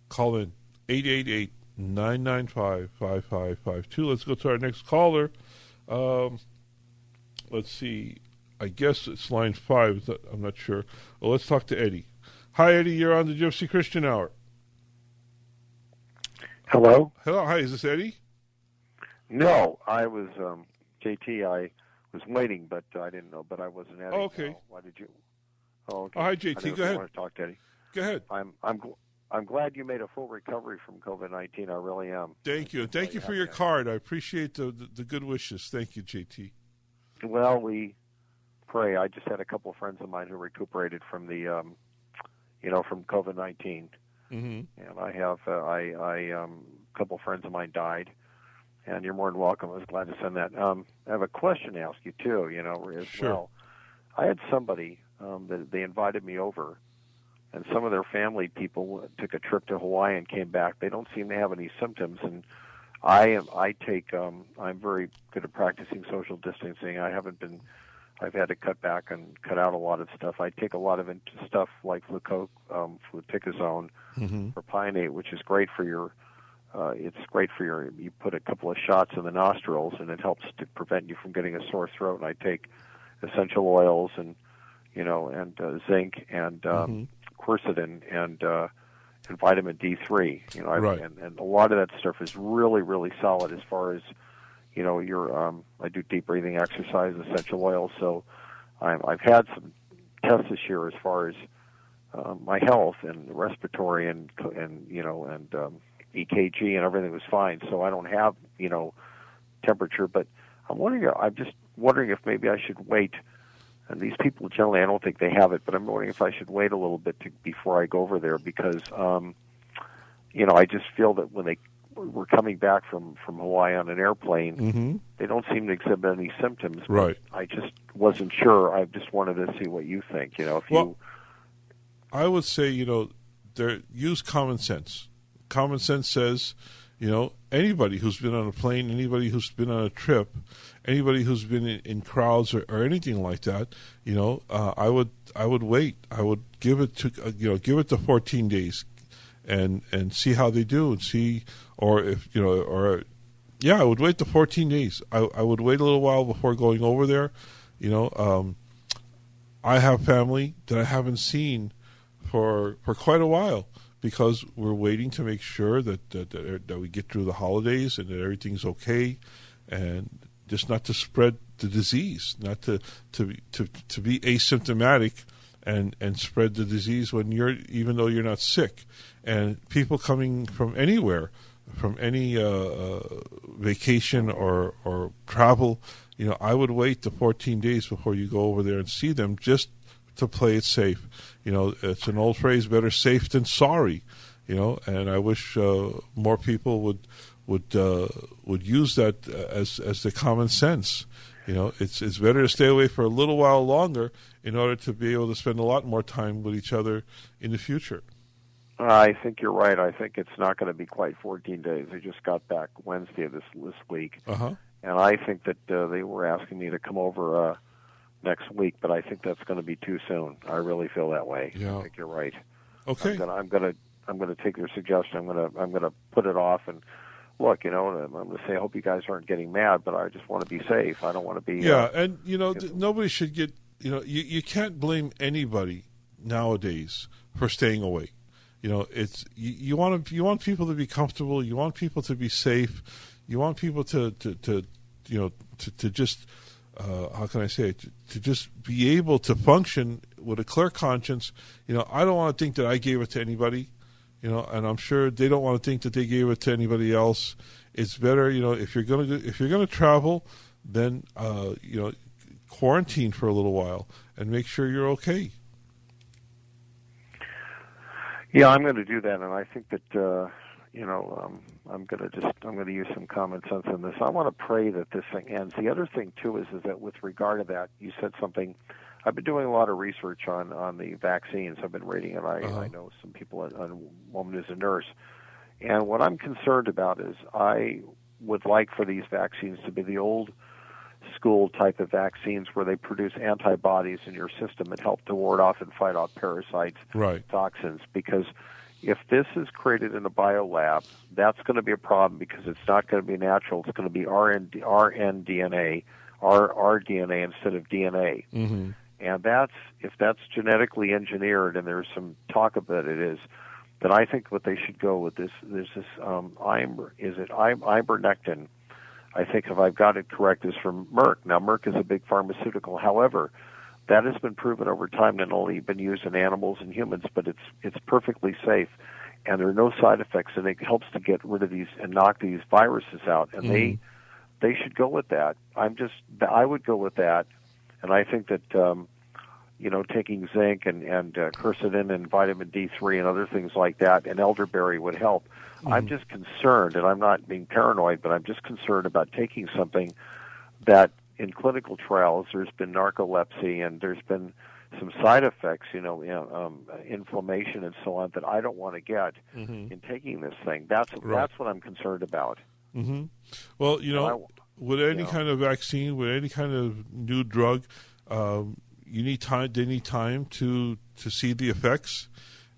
call in 888 995 5552. Let's go to our next caller. Um, let's see. I guess it's line five. I'm not sure. Well, let's talk to Eddie. Hi, Eddie. You're on the Gypsy Christian Hour. Hello. Hello. Hi. Is this Eddie? No, I was um, JT. I was waiting, but I didn't know. But I wasn't Eddie. Oh, okay. why did you? Oh, okay. hi, JT. Go ahead. I want to talk to Eddie. Go ahead. I'm I'm gl- I'm glad you made a full recovery from COVID nineteen. I really am. Thank you. Thank you for your card. I appreciate the, the, the good wishes. Thank you, JT. Well, we pray. I just had a couple of friends of mine who recuperated from the, um, you know, from COVID 19 Mm-hmm. and I have uh, I I um, a couple of friends of mine died, and you're more than welcome. I was glad to send that. Um, I have a question to ask you too. You know, as Sure. well. I had somebody um, that they invited me over, and some of their family people took a trip to Hawaii and came back. They don't seem to have any symptoms, and I am I take um, I'm very good at practicing social distancing. I haven't been I've had to cut back and cut out a lot of stuff. I take a lot of stuff like fluco, um, fluticasone Mm-hmm. or Pionate, which is great for your. Uh, it's great for your. You put a couple of shots in the nostrils, and it helps to prevent you from getting a sore throat. And I take essential oils and you know and uh, zinc and um, quercetin and uh, and vitamin D3. You know, I, Right. and, and a lot of that stuff is really really solid as far as you know your. Um, I do deep breathing exercise, essential oils. So I'm, I've had some tests this year as far as uh, my health and respiratory and and you know and um, EKG and everything was fine. So I don't have you know temperature, but I'm wondering. I'm just wondering if maybe I should wait. And these people generally, I don't think they have it, but I'm wondering if I should wait a little bit to, before I go over there because, um, you know, I just feel that when they were coming back from from Hawaii on an airplane, Mm-hmm. they don't seem to exhibit any symptoms. but Right. I just wasn't sure. I just wanted to see what you think. You know, if Well, you I would say, you know, there use common sense. Common sense says, you know, anybody who's been on a plane, anybody who's been on a trip, anybody who's been in, in crowds or, or anything like that, you know, uh, I would I would wait. I would give it to uh, you know give it to 14 days, and and see how they do and see or if you know or yeah, I would wait the 14 days. I I would wait a little while before going over there, you know. Um, I have family that I haven't seen for for quite a while because we're waiting to make sure that that, that that we get through the holidays and that everything's okay, and just not to spread the disease, not to to to to be asymptomatic and and spread the disease when you're even though you're not sick, and people coming from anywhere, from any uh, uh, vacation or or travel, you know, I would wait the 14 days before you go over there and see them just to play it safe. You know, it's an old phrase: "Better safe than sorry." You know, and I wish uh, more people would would uh, would use that as as the common sense. You know, it's it's better to stay away for a little while longer in order to be able to spend a lot more time with each other in the future. I think you're right. I think it's not going to be quite 14 days. I just got back Wednesday of this this week, Uh-huh. and I think that uh, they were asking me to come over uh, next week, but I think that's going to be too soon. I really feel that way. Yeah. I think you're right. Okay. I'm gonna I'm gonna I'm gonna take your suggestion. I'm gonna I'm gonna put it off and look. You know, I'm gonna say I hope you guys aren't getting mad, but I just want to be safe. I don't want to be. Yeah, uh, and you know, th- nobody should get. You know, you you can't blame anybody nowadays for staying away. You know, it's you, you want to you want people to be comfortable. You want people to be safe. You want people to to, to you know to, to just uh, how can I say it? To, to just be able to function with a clear conscience. You know, I don't want to think that I gave it to anybody. You know, and I'm sure they don't want to think that they gave it to anybody else. It's better, you know, if you're gonna if you're gonna travel, then uh, you know, quarantine for a little while and make sure you're okay. Yeah, I'm going to do that, and I think that uh, you know um, I'm going to just I'm going to use some common sense in this. I want to pray that this thing ends. The other thing too is is that with regard to that, you said something. I've been doing a lot of research on on the vaccines. I've been reading, and I, Uh-huh. I know some people. A woman who's a nurse, and what I'm concerned about is I would like for these vaccines to be the old school type of vaccines where they produce antibodies in your system and help to ward off and fight off parasites Right. toxins because if this is created in a bio lab, that's going to be a problem because it's not going to be natural. It's going to be RN, rNDNA, R, rDNA instead of DNA. Mm-hmm. And that's if that's genetically engineered, and there's some talk about it is, then I think what they should go with this. There's this um, Imer, is it im- ivermectin? I think if I've got it correct, is from Merck. Now Merck is a big pharmaceutical. However, that has been proven over time not only been used in animals and humans, but it's it's perfectly safe, and there are no side effects, and it helps to get rid of these and knock these viruses out. And they they should go with that. I'm just I would go with that, and I think that um, you know taking zinc and and uh, quercetin and vitamin D3 and other things like that, and elderberry would help. I'm just concerned, and I'm not being paranoid, but I'm just concerned about taking something that in clinical trials there's been narcolepsy and there's been some side effects, you know, you know um, inflammation and so on that I don't want to get Mhm. in taking this thing. That's Right. that's what I'm concerned about. Mm-hmm. Well, you know, I- with any you know. kind of vaccine, with any kind of new drug, um, you need time. They need time to to see the effects,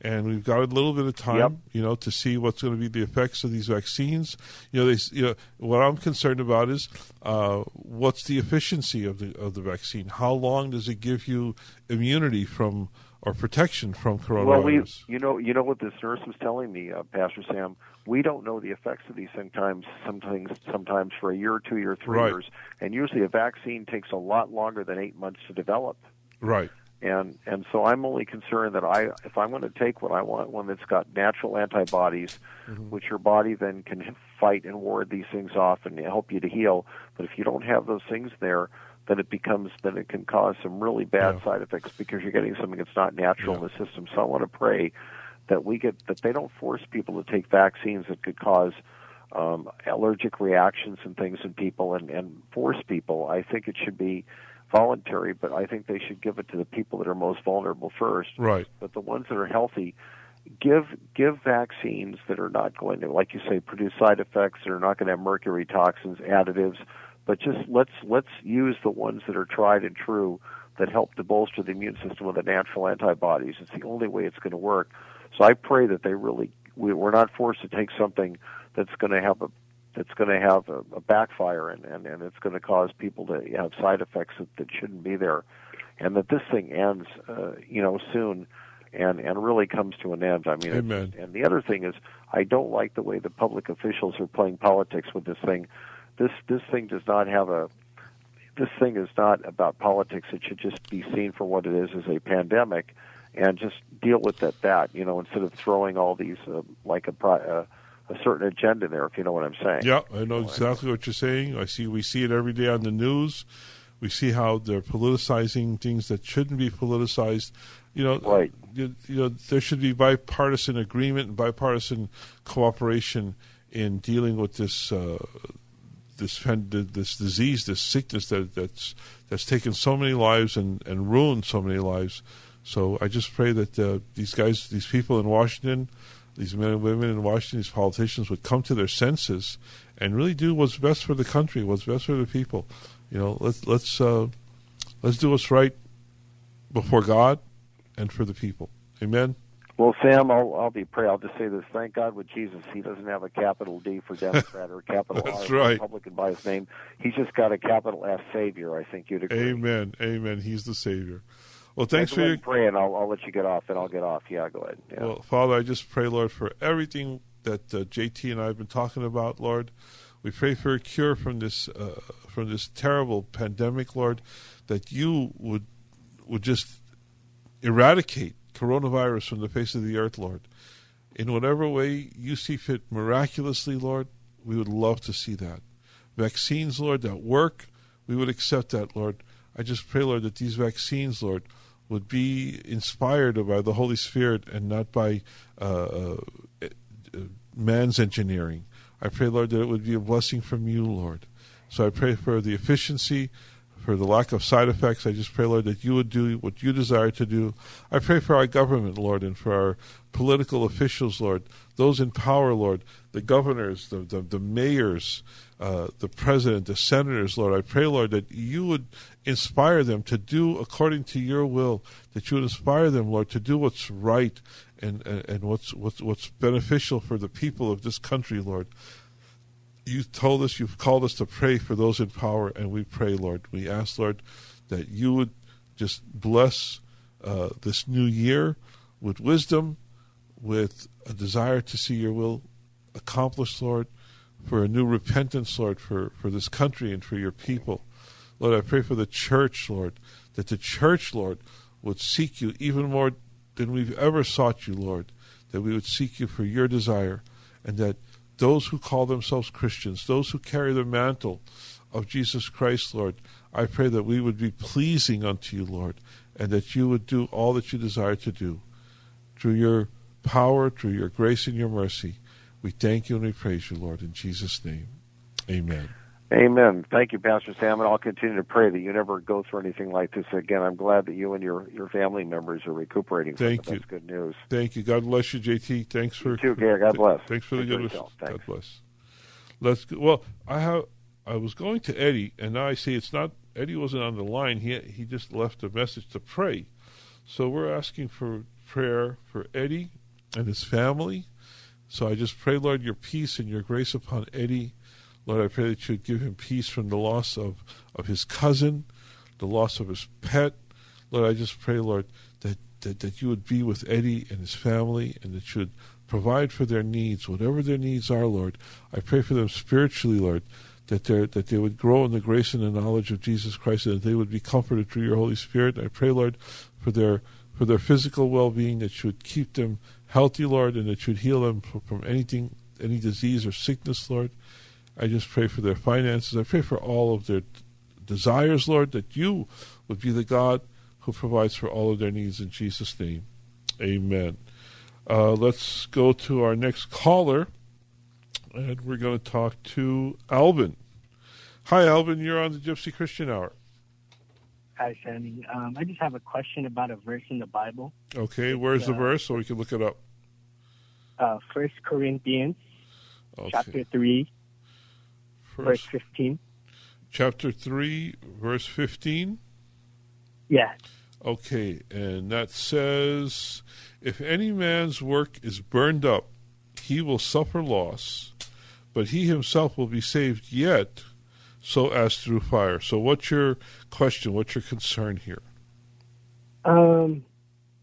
and we've got a little bit of time, Yep. you know, to see what's going to be the effects of these vaccines. You know, they, you know, what I'm concerned about is uh, what's the efficiency of the of the vaccine? How long does it give you immunity from or protection from coronavirus? Well, we, you know, you know what this nurse was telling me, uh, Pastor Sam. We don't know the effects of these sometimes, sometimes, sometimes for a year, two year, three Right. years, and usually a vaccine takes a lot longer than eight months to develop. right. And and so I'm only concerned that I, if I'm going to take what I want, one that's got natural antibodies, which your body then can fight and ward these things off and help you to heal. But if you don't have those things there, then it becomes then it can cause some really bad Yeah. side effects because you're getting something that's not natural in the system. So I want to pray that we get that they don't force people to take vaccines that could cause um, allergic reactions and things in people and, and force people. I think it should be voluntary, but I think they should give it to the people that are most vulnerable first. Right. But the ones that are healthy, give give vaccines that are not going to, like you say, produce side effects that are not going to have mercury toxins, additives. But just let's let's use the ones that are tried and true that help to bolster the immune system with the natural antibodies. It's the only way it's going to work. So I pray that they really we, we're not forced to take something that's going to have a that's going to have a, a backfire and, and, and it's going to cause people to have side effects that, that shouldn't be there, and that this thing ends, uh, you know, soon, and and really comes to an end. I mean, and the other thing is, I don't like the way the public officials are playing politics with this thing. This this thing does not have a. This thing is not about politics. It should just be seen for what it is, as a pandemic, and just deal with it that you know instead of throwing all these uh, like a pro- uh, a certain agenda there. If you know what I'm saying. Yeah, I know exactly what you're saying. I see. We see it every day on the news. We see how they're politicizing things that shouldn't be politicized. You know, right. You, you know, there should be bipartisan agreement and bipartisan cooperation in dealing with this uh, this this disease, this sickness that that's that's taken so many lives and, and ruined so many lives. So I just pray that uh, these guys, these people in Washington, these men and women in Washington, these politicians would come to their senses and really do what's best for the country, what's best for the people. You know, let's let's uh, let's do what's right before God and for the people. Amen. Well, Sam, I'll, I'll be pray. I'll just say this: Thank God with Jesus, he doesn't have a capital D for Democrat or a capital That's R right. Republican by his name. He's just got a capital S Savior. I think you'd agree. Amen. Amen. He's the Savior. Well, thanks for your and pray, and I'll, I'll let you get off, and I'll get off. Yeah, go ahead. Yeah. Well, Father, I just pray, Lord, for everything that uh, JT and I have been talking about, Lord. We pray for a cure from this uh, from this terrible pandemic, Lord, that you would would just eradicate coronavirus from the face of the earth, Lord. In whatever way you see fit miraculously, Lord, we would love to see that. Vaccines, Lord, that work, we would accept that, Lord. I just pray, Lord, that these vaccines, Lord, would be inspired by the Holy Spirit and not by uh, uh, man's engineering. I pray, Lord, that it would be a blessing from you, Lord. So I pray for the efficiency, for the lack of side effects. I just pray, Lord, that you would do what you desire to do. I pray for our government, Lord, and for our political officials, Lord, those in power, Lord, the governors, the, the, the mayors, uh, the president, the senators, Lord. I pray, Lord, that you would inspire them to do according to your will, that you would inspire them, Lord, to do what's right and, and, what's, what's, what's beneficial for the people of this country, Lord. You told us, you've called us to pray for those in power, and we pray, Lord. We ask, Lord, that you would just bless uh, this new year with wisdom, with a desire to see your will accomplished, Lord, for a new repentance, Lord, for, for this country and for your people. Lord, I pray for the church, Lord, that the church, Lord, would seek you even more than we've ever sought you, Lord, that we would seek you for your desire, and that those who call themselves Christians, those who carry the mantle of Jesus Christ, Lord, I pray that we would be pleasing unto you, Lord, and that you would do all that you desire to do. Through your power, through your grace and your mercy, we thank you and we praise you, Lord, in Jesus' name. Amen. Amen. Thank you, Pastor Sam, and I'll continue to pray that you never go through anything like this again. I'm glad that you and your, your family members are recuperating. Thank you. That's good news. Thank you. God bless you, JT. Thanks for You too, Gary. God bless. Thanks for the good care of wishes. yourself. God bless. Let's go. well. I have. I was going to Eddie, and now I see it's not. Eddie wasn't on the line. He he just left a message to pray. So we're asking for prayer for Eddie and his family. So I just pray, Lord, your peace and your grace upon Eddie. Lord, I pray that you would give him peace from the loss of, of his cousin, the loss of his pet. Lord, I just pray, Lord, that, that, that you would be with Eddie and his family and that you would provide for their needs, whatever their needs are, Lord. I pray for them spiritually, Lord, that, that they would grow in the grace and the knowledge of Jesus Christ and that they would be comforted through your Holy Spirit. I pray, Lord, for their for their physical well-being, that you would keep them healthy, Lord, and that you would heal them from, from anything, any disease or sickness, Lord. I just pray for their finances. I pray for all of their desires, Lord, that you would be the God who provides for all of their needs in Jesus' name. Amen. Uh, let's go to our next caller, and we're going to talk to Alvin. Hi, Alvin. You're on the Gypsy Christian Hour. Hi, Sammy. Um, I just have a question about a verse in the Bible. Okay, where's the Uh, verse so we can look it up? Uh, First Corinthians, Okay. chapter three, verse First, fifteen. chapter 3, verse 15. Yeah. Okay, and that says, If any man's work is burned up, he will suffer loss, but he himself will be saved yet, so as through fire. So, what's your question? What's your concern here? Um,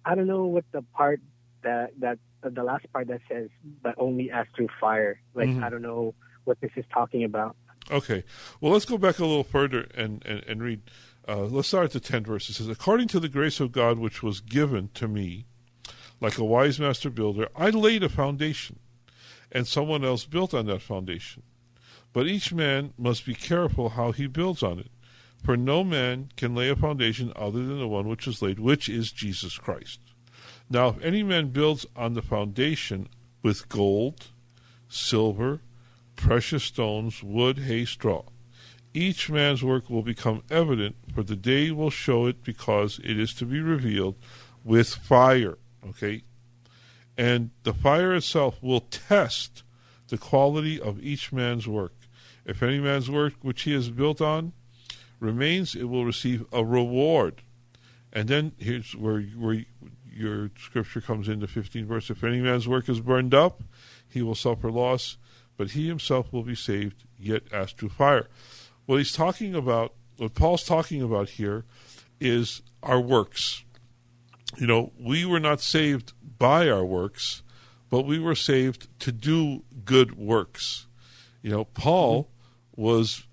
I don't know what the part that that the last part that says, but only as through fire. Like Mhm. I don't know what this is talking about. Okay, well, let's go back a little further and, and, and read. Uh, let's start at the 10th verse. It says, According to the grace of God which was given to me, like a wise master builder, I laid a foundation, and someone else built on that foundation. But each man must be careful how he builds on it. For no man can lay a foundation other than the one which is laid, which is Jesus Christ. Now, if any man builds on the foundation with gold, silver, precious stones, wood, hay, straw, each man's work will become evident, for the day will show it because it is to be revealed with fire. Okay? And the fire itself will test the quality of each man's work. If any man's work which he has built on remains, it will receive a reward. And then here's where, where your scripture comes into 15 verse. If any man's work is burned up, he will suffer loss, but he himself will be saved, yet as through fire. What he's talking about, what Paul's talking about here, is our works. You know, we were not saved by our works, but we were saved to do good works. You know, Paul was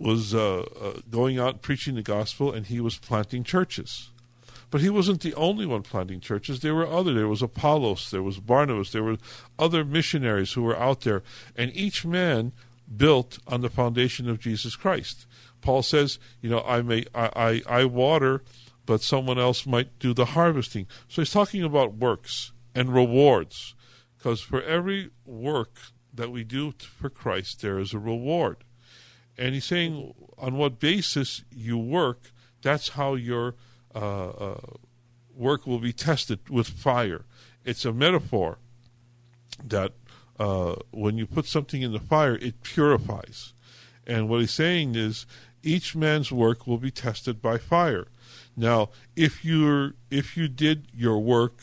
was uh, uh, going out preaching the gospel, and he was planting churches. But he wasn't the only one planting churches. There were other. There was Apollos. There was Barnabas. There were other missionaries who were out there, and each man built on the foundation of Jesus Christ. Paul says, you know, I may I, I, I water, but someone else might do the harvesting. So he's talking about works and rewards, because for every work that we do for Christ, there is a reward. And he's saying on what basis you work, that's how your uh, uh, work will be tested with fire. It's a metaphor that uh, when you put something in the fire, it purifies. And what he's saying is each man's work will be tested by fire. Now, if you if you did your work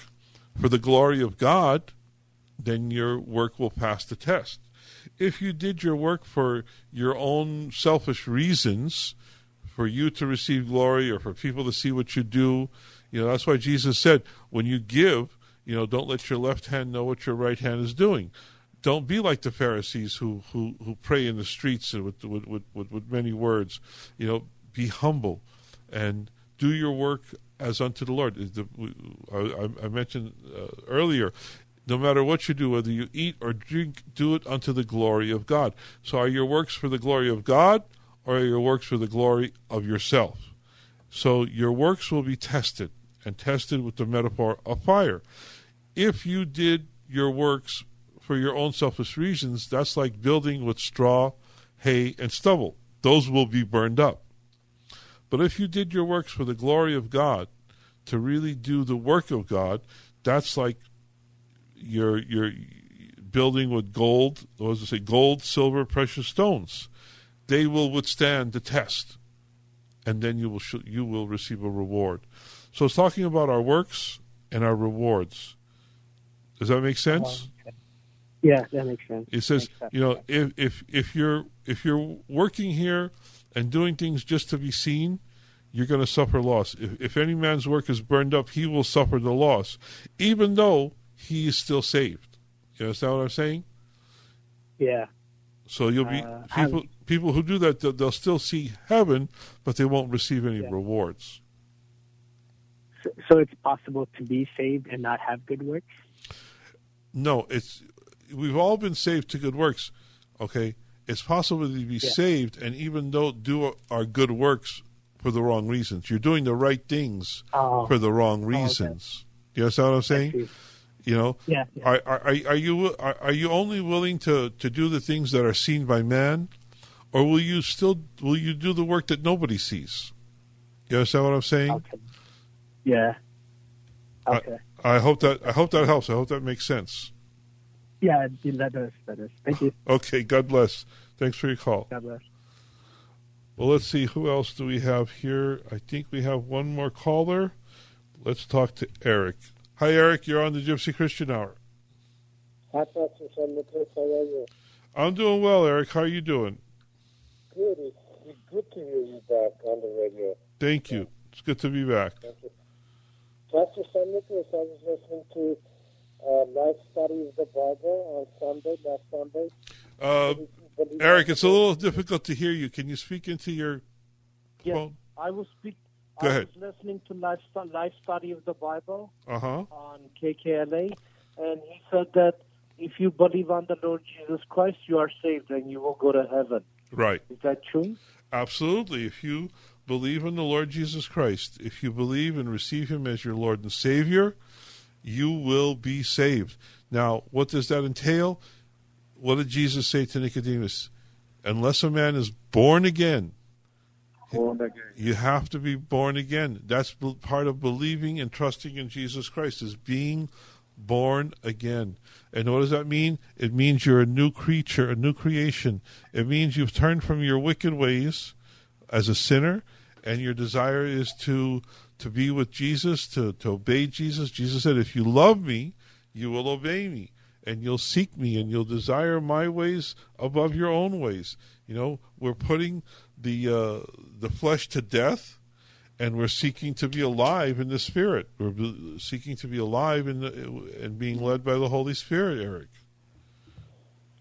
for the glory of God, then your work will pass the test if you did your work for your own selfish reasons, for you to receive glory or for people to see what you do, you know, that's why Jesus said, when you give, you know, don't let your left hand know what your right hand is doing. Don't be like the Pharisees who, who, who pray in the streets with, with, with, with many words. You know, be humble and do your work as unto the Lord. I, I mentioned uh, earlier, no matter what you do, whether you eat or drink, do it unto the glory of God. So, are your works for the glory of God, or your works for the glory of yourself? So, your works will be tested, and tested with the metaphor of fire. If you did your works for your own selfish reasons, that's like building with straw, hay, and stubble. Those will be burned up. But if you did your works for the glory of God, to really do the work of God, that's like you're you're building with gold, what does it say, gold, silver, precious stones. They will withstand the test, and then you will sh- you will receive a reward. So it's talking about our works and our rewards. Does that make sense? Yeah, that makes sense. It says, you know, if if if you're if you're working here and doing things just to be seen, you're going to suffer loss. If, if any man's work is burned up, he will suffer the loss, even though he is still saved. You understand what I'm saying? Yeah. So you'll be Uh, people people who do that they'll, they'll still see heaven, but they won't receive any Yeah. rewards. So, so it's possible to be saved and not have good works. No, it's we've all been saved to good works. Okay, it's possible to be Yeah. saved and even though do our good works for the wrong reasons. You're doing the right things Oh. for the wrong okay. reasons. Do you understand what I'm saying? You know, Yeah, yeah. Are, are are are you are, are you only willing to to do the things that are seen by man, or will you still will you do the work that nobody sees? You understand what I'm saying? Okay. Yeah. Okay. I, I hope that I hope that helps. I hope that makes sense. yeah, that does. That does. Thank you. Okay, God bless. Thanks for your call. God bless. Well, let's see who else do we have here. I think we have one more caller. Let's talk to Eric. Hi, Eric. You're on the Gypsy Christian Hour. Hi, Pastor Nicholas. How are you? I'm doing well, Eric. How are you doing? Good. It's, it's good to hear you back on the radio. Thank you. It's good to be back. Thank you. Pastor Sam Nicholas, I was listening to uh, Life Study of the Bible on Sunday, last Sunday. Uh, Eric, it's a little difficult to hear you. Can you speak into your Yes, phone? I will speak. Go I ahead. was listening to life, life study of the Bible Uh huh. on KKLA, and he said that if you believe on the Lord Jesus Christ, you are saved and you will go to heaven. Right. Is that true? Absolutely. If you believe in the Lord Jesus Christ, if you believe and receive Him as your Lord and Savior, you will be saved. Now, what does that entail? What did Jesus say to Nicodemus? Unless a man is born again, Born again. you have to be born again. That's part of believing and trusting in Jesus Christ is being born again. And what does that mean? It means you're a new creature, a new creation. It means you've turned from your wicked ways as a sinner and your desire is to to be with Jesus, to, to obey Jesus. Jesus said, If you love me, you will obey me, and you'll seek me, and you'll desire my ways above your own ways. You know, we're putting the uh, the flesh to death, and we're seeking to be alive in the Spirit. We're seeking to be alive in the, and being led by the Holy Spirit, Eric.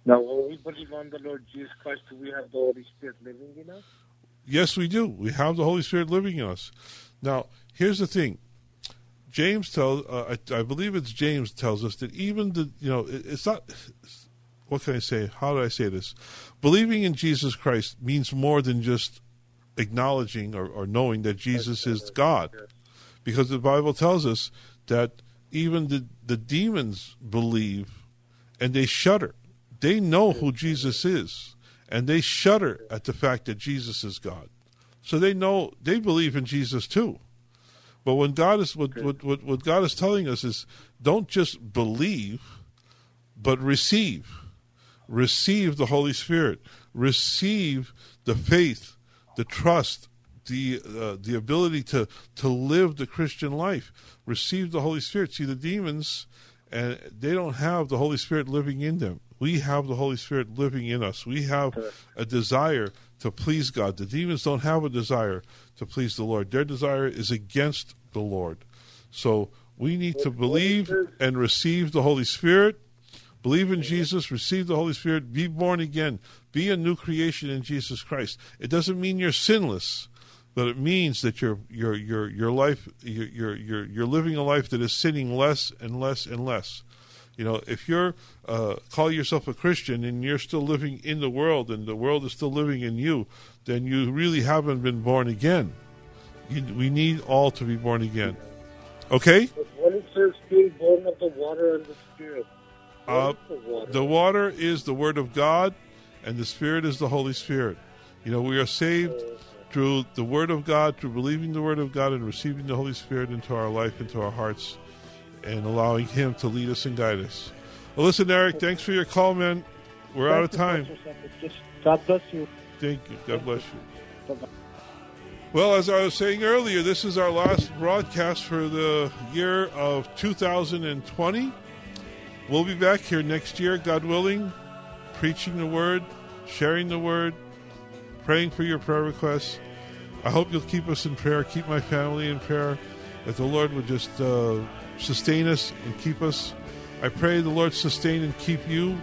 Now, when we believe on the Lord Jesus Christ, do we have the Holy Spirit living in us? Yes, we do. We have the Holy Spirit living in us. Now, here's the thing. James tells, uh, I, I believe it's James tells us that even the, you know, it, it's not. What can I say? How do I say this? Believing in Jesus Christ means more than just acknowledging or, or knowing that Jesus is God, because the Bible tells us that even the the demons believe, and they shudder. They know who Jesus is, and they shudder at the fact that Jesus is God. So they know they believe in Jesus too. But when God is what, what, what, what God is telling us is don't just believe, but receive. Receive the Holy Spirit. Receive the faith, the trust, the uh, the ability to to live the Christian life. Receive the Holy Spirit. See the demons, and they don't have the Holy Spirit living in them. We have the Holy Spirit living in us. We have a desire to please God. The demons don't have a desire to please the Lord. Their desire is against the Lord. So we need to believe and receive the Holy Spirit. Believe in Jesus, receive the Holy Spirit, be born again, be a new creation in Jesus Christ. It doesn't mean you're sinless, but it means that your your your your life you're you're you're living a life that is sinning less and less and less. You know, if you're uh, call yourself a Christian and you're still living in the world and the world is still living in you, then you really haven't been born again. You, we need all to be born again. Okay. But it says being born of the water and the Spirit, Uh, the water? the water is the Word of God, and the Spirit is the Holy Spirit. You know, we are saved through the Word of God, through believing the Word of God and receiving the Holy Spirit into our life, into our hearts, and allowing Him to lead us and guide us. Well, listen, Eric, thanks for your call, man. We're out of time. God bless you. Thank you. God bless you. Well, as I was saying earlier, this is our last broadcast for the year of 2020. We'll be back here next year, God willing, preaching the word, sharing the word, praying for your prayer requests. I hope you'll keep us in prayer, keep my family in prayer, that the Lord would just uh, sustain us and keep us. I pray the Lord sustain and keep you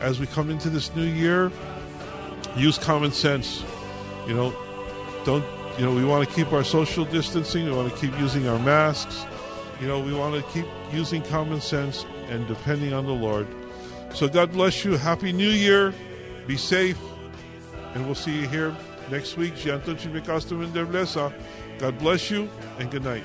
as we come into this new year. Use common sense. You know, don't you know we want to keep our social distancing we want to keep using our masks you know we want to keep using common sense and depending on the lord. So god bless you. Happy new year. Be safe. And we'll see you here next week. God bless you and good night